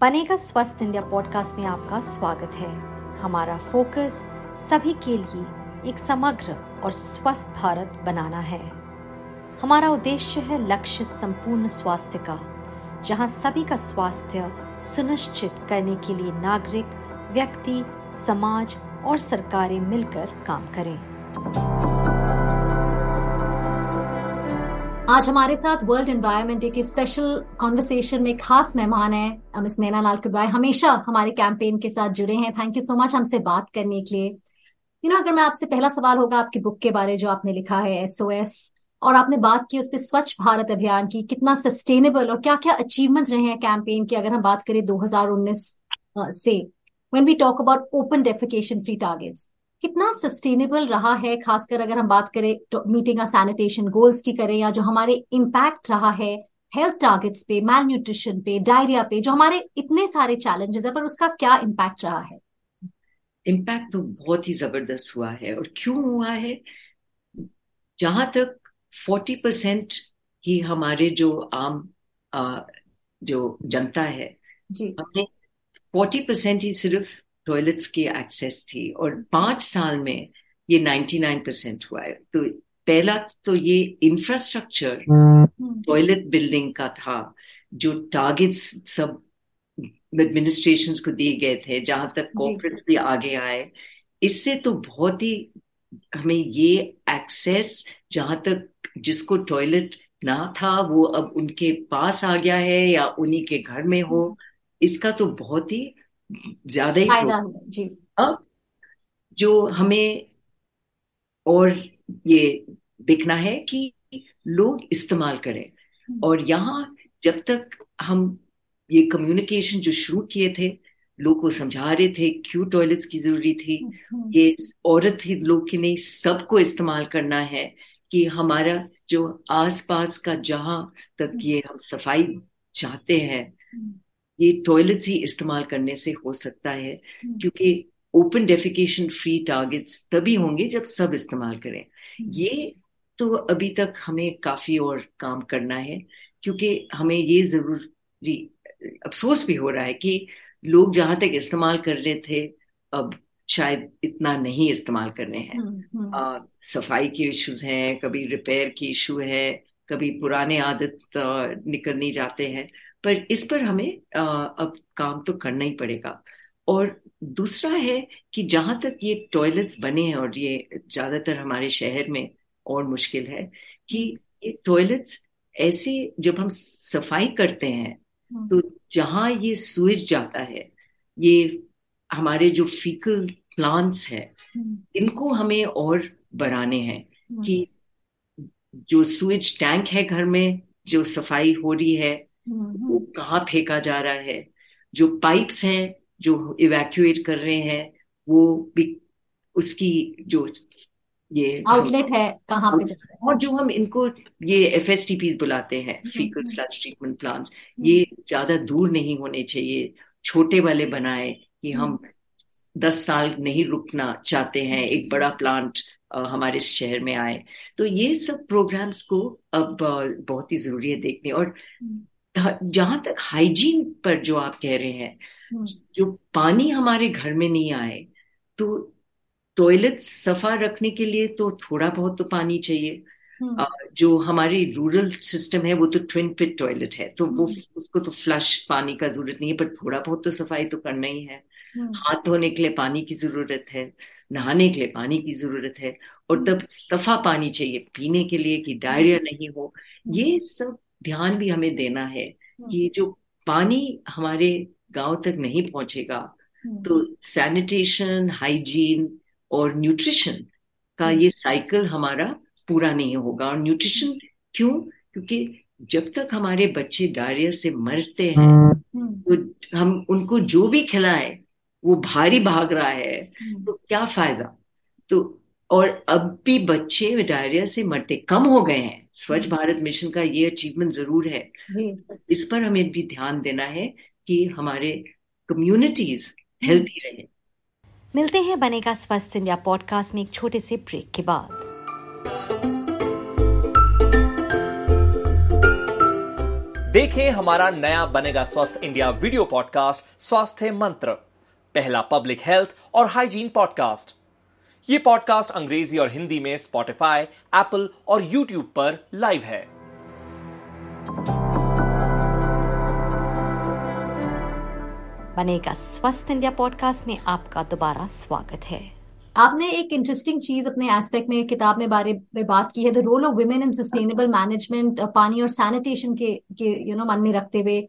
बनेगा स्वस्थ India podcast में आपका स्वागत है। हमारा फोकस सभी के लिए एक समग्र और स्वस्थ भारत बनाना है। हमारा उद्देश्य है लक्ष्य संपूर्ण स्वास्थ्य का, जहाँ सभी का स्वास्थ्य सुनिश्चित करने के लिए नागरिक, व्यक्ति, समाज और सरकारें मिलकर काम करें। आज हमारे साथ वर्ल्ड एनवायरमेंट डे के स्पेशल कॉन्वर्सेशन में खास मेहमान है मिस नैना लाल किब्राय हमेशा हमारे कैंपेन के साथ जुड़े हैं। थैंक यू सो मच हमसे बात करने के लिए। यू नो अगर मैं आपसे पहला सवाल होगा आपकी बुक के बारे जो आपने लिखा है एसओएस और आपने बात की उस पर स्वच्छ भारत अभियान की, कितना सस्टेनेबल और क्या क्या अचीवमेंट रहे हैं कैंपेन की, अगर हम बात करें 2019 से when we talk about open defecation free targets कितना सस्टेनेबल रहा है खासकर अगर हम बात करें तो मीटिंग सैनिटेशन गोल्स की करें या जो हमारे इम्पैक्ट रहा है हेल्थ टारगेट्स पे मेल न्यूट्रिशन पे डायरिया पे जो हमारे इतने सारे चैलेंजेस है पर उसका क्या इम्पैक्ट रहा है? इम्पैक्ट तो बहुत ही ज़बरदस्त हुआ है और क्यों हुआ है? जहाँ तक फोर्टी परसेंट ही हमारे जो आम आ, जो जनता है जी। हमने फोर्टी परसेंट ही सिर्फ़ टॉयलेट्स की एक्सेस थी और पाँच साल में ये 99 परसेंट हुआ है। तो पहला तो ये इंफ्रास्ट्रक्चर टॉयलेट बिल्डिंग का था जो टारगेट्स सब एडमिनिस्ट्रेशन को दिए गए थे जहाँ तक कॉर्पोरेट्स भी आगे आए। इससे तो बहुत ही हमें ये एक्सेस जहाँ तक जिसको टॉयलेट ना था वो अब उनके पास आ गया है या उन्हीं के घर में हो इसका तो बहुत ही ज़्यादा ही फ़ायदा जी अब जो हमें और ये देखना है कि लोग इस्तेमाल करें हम्म। और यहाँ जब तक हम ये कम्युनिकेशन जो शुरू किए थे लोग को समझा रहे थे क्यों टॉयलेट्स की ज़रूरी थी हम्म। ये औरत ही लोग की नहीं सबको इस्तेमाल करना है कि हमारा जो आसपास का जहाँ तक हम्म। ये हम सफ़ाई चाहते हैं ये टॉयलेट्स ही इस्तेमाल करने से हो सकता है हम्म। क्योंकि ओपन डेफिकेशन फ्री टारगेट्स तभी होंगे जब सब इस्तेमाल करें हम्म। ये तो अभी तक हमें काफ़ी और काम करना है क्योंकि हमें ये ज़रूरी अफसोस भी हो रहा है कि लोग जहाँ तक इस्तेमाल कर रहे थे अब शायद इतना नहीं इस्तेमाल कर रहे हैं हम्म, सफ़ाई के इश्यूज़ हैं कभी रिपेयर की इशू है कभी पुराने आदत निकल नहीं जाते हैं पर इस पर हमें अब काम तो करना ही पड़ेगा और दूसरा है कि जहाँ तक ये टॉयलेट्स बने हैं और ये ज़्यादातर हमारे शहर में और मुश्किल है कि ये टॉयलेट्स ऐसे जब हम सफ़ाई करते हैं हम्म। तो जहाँ ये सुइज जाता है ये हमारे जो फीकल प्लांट्स है। इनको हमें और बढ़ाने हैं हम्म। कि जो सुइज टैंक है घर में जो सफ़ाई हो रही है वो कहाँ फेंका जा रहा है? जो पाइप्स हैं जो इवैक्यूएट कर रहे हैं वो भी उसकी जो ये आउटलेट है कहाँ पे और जो हम इनको ये एफ़ एस बुलाते हैं फीकल स्लज ट्रीटमेंट प्लांट्स ये ज़्यादा दूर नहीं होने चाहिए। छोटे वाले बनाए कि हम दस साल नहीं रुकना चाहते हैं एक बड़ा प्लांट हमारे शहर में आए। तो ये सब प्रोग्राम्स को अब बहुत ही ज़रूरी है देखने। और जहाँ तक हाइजीन पर जो आप कह रहे हैं हम्म। जो पानी हमारे घर में नहीं आए तो टॉयलेट सफ़ा रखने के लिए तो थोड़ा बहुत तो पानी चाहिए। हम्म। जो हमारी रूरल सिस्टम है वो तो ट्विन पिट टॉयलेट है तो वो हम्म। उसको तो फ्लश पानी का ज़रूरत नहीं है पर थोड़ा बहुत तो सफ़ाई तो करना ही है। हाथ धोने के लिए पानी की ज़रूरत है नहाने के लिए पानी की ज़रूरत है और तब सफ़ा पानी चाहिए पीने के लिए कि डायरिया नहीं हो। ये सब ध्यान भी हमें देना है कि हम्म। जो पानी हमारे गाँव तक नहीं पहुंचेगा हम्म। तो सैनिटेशन हाइजीन और न्यूट्रिशन का हम्म। ये साइकिल हमारा पूरा नहीं होगा और न्यूट्रिशन क्यों क्योंकि जब तक हमारे बच्चे डायरिया से मरते हैं तो हम उनको जो भी खिलाए वो भारी भाग रहा है तो क्या फ़ायदा तो और अब भी बच्चे डायरिया से मरते कम हो गए हैं स्वच्छ। भारत मिशन का ये अचीवमेंट ज़रूर है इस पर हमें भी ध्यान देना है कि हमारे कम्युनिटीज हेल्थी। रहे मिलते हैं बनेगा स्वस्थ इंडिया पॉडकास्ट में एक छोटे से ब्रेक के बाद देखें हमारा नया बनेगा स्वस्थ India video podcast Swasthya Mantra पहला पब्लिक हेल्थ और हाइजीन पॉडकास्ट ये पॉडकास्ट अंग्रेज़ी और हिंदी में स्पॉटिफाई एप्पल और यूट्यूब पर लाइव है। बनेगा स्वस्थ इंडिया पॉडकास्ट में आपका दोबारा स्वागत है। आपने एक इंटरेस्टिंग चीज़ अपने एस्पेक्ट में किताब में बारे में बात की है the role of women in sustainable management पानी और सैनिटेशन के के यू नो मन में रखते हुए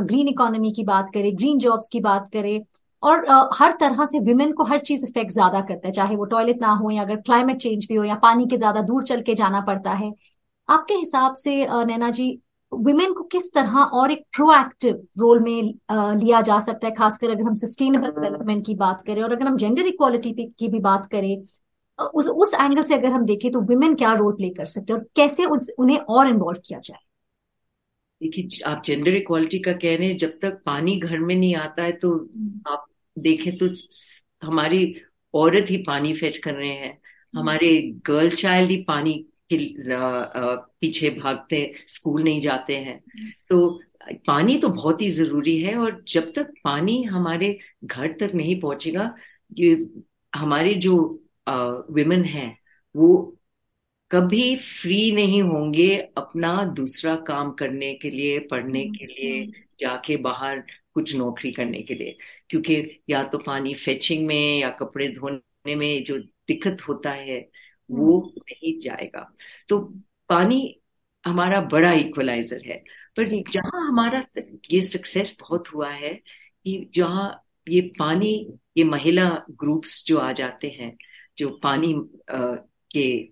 ग्रीन इकोनॉमी की बात करें ग्रीन जॉब्स की बात करें और uh, हर तरह से वुमेन को हर चीज़ इफ़ेक्ट ज़्यादा करता है चाहे वो टॉयलेट ना हो या अगर क्लाइमेट चेंज भी हो या पानी के ज़्यादा दूर चल के जाना पड़ता है। आपके हिसाब से नैना जी वुमेन को किस तरह और एक प्रोएक्टिव रोल में आ, लिया जा सकता है? खासकर अगर हम सस्टेनेबल डेवलपमेंट की बात करें और अगर हम जेंडर इक्वालिटी की भी बात करें उस उस एंगल से अगर हम देखें तो वुमेन क्या रोल प्ले कर सकते हैं और कैसे उन्हें और इन्वॉल्व किया जाए? देखिए आप जेंडर इक्वालिटी का कह रहे हैं जब तक पानी घर में नहीं आता है तो हम्म। आप देखें तो हमारी औरत ही पानी फेच कर रहे हैं हम्म। हमारे गर्ल चाइल्ड ही पानी के पीछे भागते स्कूल नहीं जाते हैं तो पानी तो बहुत ही ज़रूरी है और जब तक पानी हमारे घर तक नहीं पहुंचेगा ये हमारे जो विमेन हैं वो कभी फ्री नहीं होंगे अपना दूसरा काम करने के लिए पढ़ने के लिए जाके बाहर कुछ नौकरी करने के लिए। क्योंकि या तो पानी फेचिंग में या कपड़े धोने में जो दिक्कत होता है वो हम्म। नहीं जाएगा। तो पानी हमारा बड़ा इक्वलाइजर है। पर जहाँ हमारा ये सक्सेस बहुत हुआ है कि जहाँ ये पानी ये महिला ग्रुप्स जो आ जाते हैं जो पानी आ, के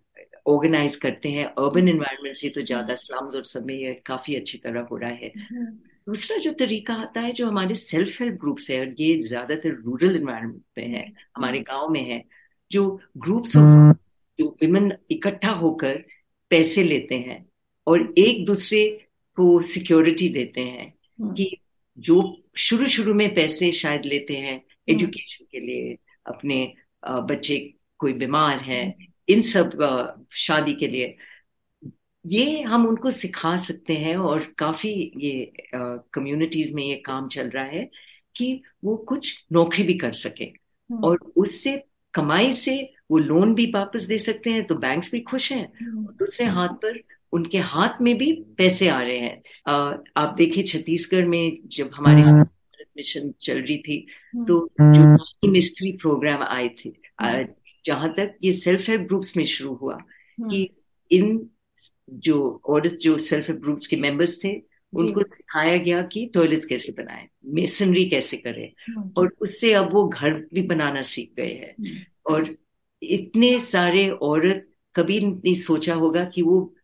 ऑर्गेनाइज करते हैं अर्बन एनवायरनमेंट से तो ज़्यादा स्लम्स और सब में ये काफ़ी अच्छी तरह हो रहा है। हम्म। दूसरा जो तरीका आता है जो हमारे सेल्फ हेल्प ग्रुप्स है और ये ज़्यादातर रूरल एनवायरनमेंट में है हमारे गाँव में है जो ग्रुप्स ऑफ़ जो विमेन इकट्ठा होकर पैसे लेते हैं और एक दूसरे को सिक्योरिटी देते हैं हम्म। कि जो शुरू शुरू में पैसे शायद लेते हैं एजुकेशन हम्म। के लिए अपने बच्चे कोई बीमार है हम्म। इन सब शादी के लिए ये हम उनको सिखा सकते हैं और काफ़ी ये कम्युनिटीज में ये काम चल रहा है कि वो कुछ नौकरी भी कर सके। और उससे कमाई से वो लोन भी वापस दे सकते हैं तो बैंक्स भी खुश हैं। हम्म। दूसरे हाथ पर उनके हाथ में भी पैसे आ रहे हैं। आ, आप देखिए छत्तीसगढ़ में जब हमारी मिशन हम्म। चल रही थी हम्म। तो जो मिस्त्री प्रोग्राम आए थे। जहाँ तक ये सेल्फ हेल्प ग्रुप्स में शुरू हुआ कि इन जो औरत जो सेल्फ हेल्प ग्रुप्स के मेंबर्स थे उनको सिखाया गया कि टॉयलेट्स कैसे बनाए मेसनरी कैसे करें। और उससे अब वो घर भी बनाना सीख गए हैं। और इतने सारे औरत कभी नहीं सोचा होगा कि वो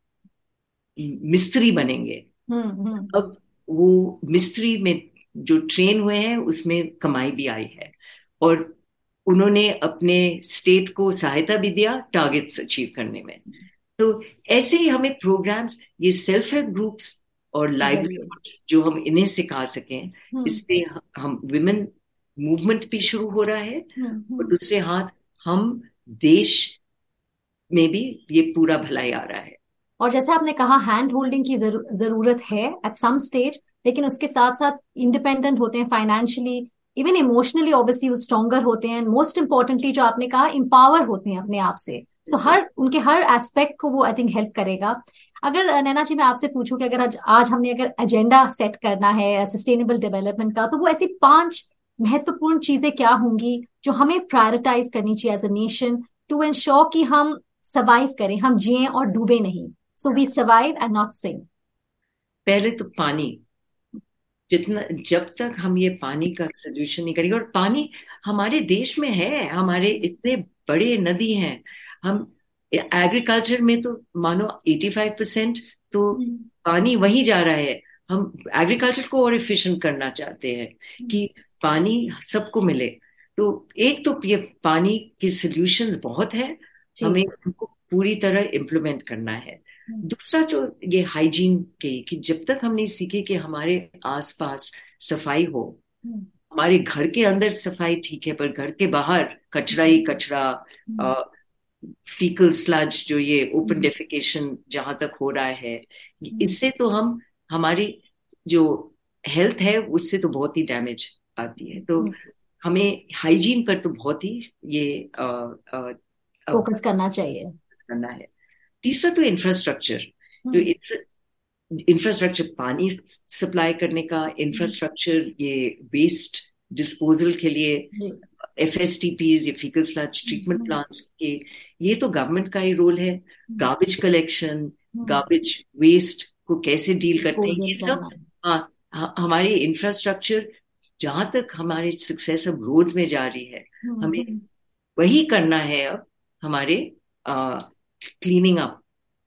मिस्त्री बनेंगे। हम्म, हम्म। अब वो मिस्त्री में जो ट्रेन हुए हैं उसमें कमाई भी आई है। और उन्होंने अपने स्टेट को सहायता भी दिया टारगेट्स अचीव करने में। तो ऐसे ही हमें प्रोग्राम्स ये सेल्फ हेल्प ग्रुप्स और लाइवलीहुड जो हम इन्हें सिखा सकें हम्म। इससे हम विमेन मूवमेंट भी शुरू हो रहा है और दूसरे हाथ हम देश में भी ये पूरा भलाई आ रहा है। और जैसे आपने कहा हैंड होल्डिंग की जरू, ज़रूरत है एट सम स्टेज लेकिन उसके साथ साथ इंडिपेंडेंट होते हैं फाइनेंशियली इवन इमोशनली ऑब्वियसली वो स्ट्रॉगर होते हैं मोस्ट इंपॉर्टेंटली जो आपने कहा इम्पावर होते हैं अपने आप से। सो हर, उनके हर एस्पेक्ट को वो आई थिंक हेल्प करेगा। अगर नैना जी, मैं आपसे पूछूँ कि अगर आज आज हमने अगर एजेंडा सेट करना है सस्टेनेबल डेवलपमेंट का तो वो ऐसी पाँच महत्वपूर्ण चीज़ें क्या होंगी जो हमें प्रायोरिटाइज करनी चाहिए as a nation to ensure कि हम सर्वाइव करें, हम जिए और डूबे नहीं। So we survive and not sink पहले तो पानी। जितना, जब तक हम ये पानी का सोल्यूशन नहीं करेंगे, और पानी हमारे देश में है, हमारे इतने बड़े नदी हैं हम एग्रीकल्चर में तो मानो 85 परसेंट तो हम्म। पानी वही जा रहा है हम एग्रीकल्चर को और इफिशिएंट करना चाहते हैं कि पानी सबको मिले तो एक तो ये पानी के सोल्यूशन बहुत है हमें उनको पूरी तरह इम्प्लीमेंट करना है हम्म। दूसरा जो ये हाइजीन के कि जब तक हम नहीं सीखे कि हमारे आसपास सफ़ाई हो हम्म। हमारे घर के अंदर सफ़ाई ठीक है पर घर के बाहर कचरा ही कचरा फीकल। स्लज जो ये ओपन डेफिकेशन जहाँ तक हो रहा है इससे तो हम हमारी जो हेल्थ है उससे तो बहुत ही डैमेज आती है। तो हमें हाइजीन पर तो बहुत ही ये फोकस करना चाहिए। करना है। तीसरा तो इंफ्रास्ट्रक्चर जो इंफ्रास्ट्रक्चर पानी सप्लाई करने का इंफ्रास्ट्रक्चर ये वेस्ट डिस्पोजल के लिए एफ़ एस टी पीज या फीकल स्लच ट्रीटमेंट प्लांट्स के ये तो गवर्नमेंट का ही रोल है। गार्बेज कलेक्शन गार्बेज वेस्ट को कैसे डील करते हैं? ये सब हाँ हमारे इंफ्रास्ट्रक्चर जहाँ तक हमारे सक्सेस अब रोड्स में जा रही है हम्म, हमें। वही करना है अब हमारे क्लीनिंग अप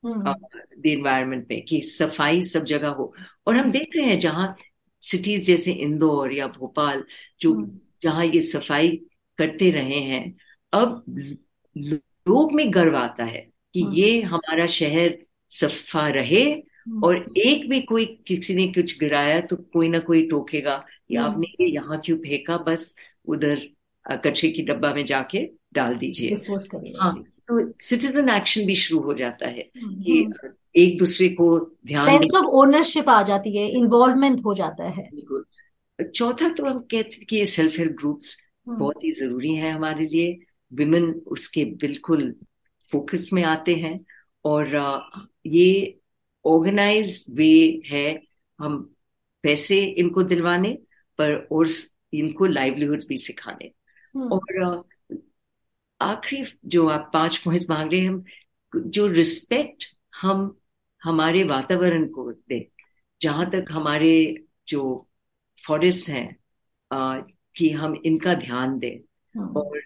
द इन्वायरमेंट में कि सफ़ाई सब जगह हो। और हम देख रहे हैं जहाँ सिटीज़ जैसे इंदौर या भोपाल जो हम्म। जहाँ ये सफ़ाई करते रहे हैं अब लोग में गर्व आता है कि हम्म। ये हमारा शहर सफ़ा रहे हम्म। और एक भी कोई किसी ने कुछ गिराया तो कोई ना कोई टोकेगा या आपने ये यहाँ क्यों फेंका? बस उधर कचरे की डब्बा में जाके डाल दीजिए। हाँ तो सिटीजन एक्शन भी शुरू हो जाता है कि एक दूसरे को ध्यान सेंस ऑफ़ ओनरशिप आ जाती है इन्वॉल्वमेंट हो जाता है। चौथा तो हम कहते हैं कि ये सेल्फ हेल्प ग्रुप्स बहुत ही ज़रूरी है हमारे लिए। विमेन उसके बिल्कुल फोकस में आते हैं और ये ऑर्गेनाइज वे है हम पैसे इनको दिलवाने पर और इनको लाइवलीहुड भी सिखाने। हम्म। और आखिरी जो आप पाँच पॉइंट्स मांग रहे हैं हम जो रिस्पेक्ट हम हमारे वातावरण को दे जहाँ तक हमारे जो फॉरेस्ट हैं कि हम इनका ध्यान दें। हाँ। और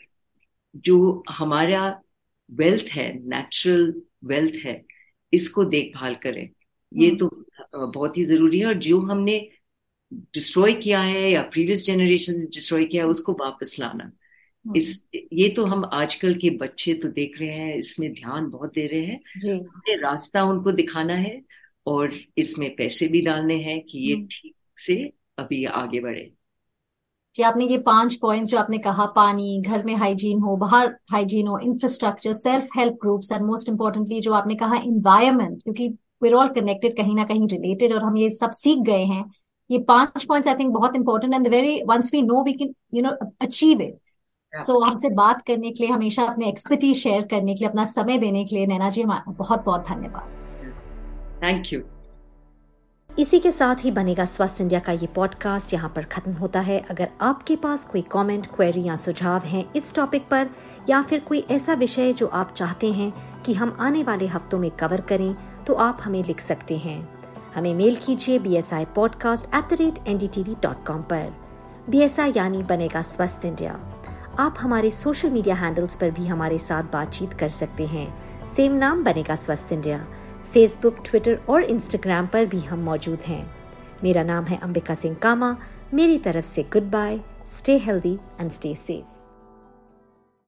जो हमारा वेल्थ है नेचुरल वेल्थ है इसको देखभाल करें। ये हाँ। तो बहुत ही ज़रूरी है। और जो हमने डिस्ट्रॉय किया है या प्रीवियस जनरेशन ने डिस्ट्रॉय किया है उसको वापस लाना। इस ये तो हम आजकल के बच्चे तो देख रहे हैं इसमें ध्यान बहुत दे रहे हैं। हमने रास्ता उनको दिखाना है और इसमें पैसे भी डालने हैं कि ये। ठीक से अभी आगे बढ़े। जी आपने ये पाँच पॉइंट्स जो आपने कहा पानी घर में हाइजीन हो बाहर हाइजीन हो infrastructure self help groups and most importantly जो आपने कहा इन्वायरमेंट क्योंकि वेर ऑल कनेक्टेड कहीं ना कहीं रिलेटेड और हम ये सब सीख गए हैं। ये पाँच पॉइंट्स आई थिंक बहुत important and very once we know we can you know achieve it so हमसे बात करने के लिए हमेशा अपने एक्सपर्टीज शेयर करने के लिए अपना समय देने के लिए नैना जी बहुत बहुत धन्यवाद। थैंक यू इसी के साथ ही बनेगा स्वस्थ इंडिया का ये पॉडकास्ट यहाँ पर खत्म होता है। अगर आपके पास कोई कमेंट, क्वेरी या सुझाव हैं इस टॉपिक पर या फिर कोई ऐसा विषय जो आप चाहते हैं कि हम आने वाले हफ्तों में कवर करें तो आप हमें लिख सकते हैं। हमें मेल कीजिए B S I podcast at the rate N D T V dot com B S I यानी बनेगा स्वस्थ इंडिया। आप हमारे सोशल मीडिया हैंडल्स पर भी हमारे साथ बातचीत कर सकते हैं। सेम नाम Banega Swasth India. Facebook Twitter और इंस्टाग्राम पर भी हम मौजूद हैं। मेरा नाम है अंबिका सिंह कामा। मेरी तरफ़ से good bye stay healthy and stay safe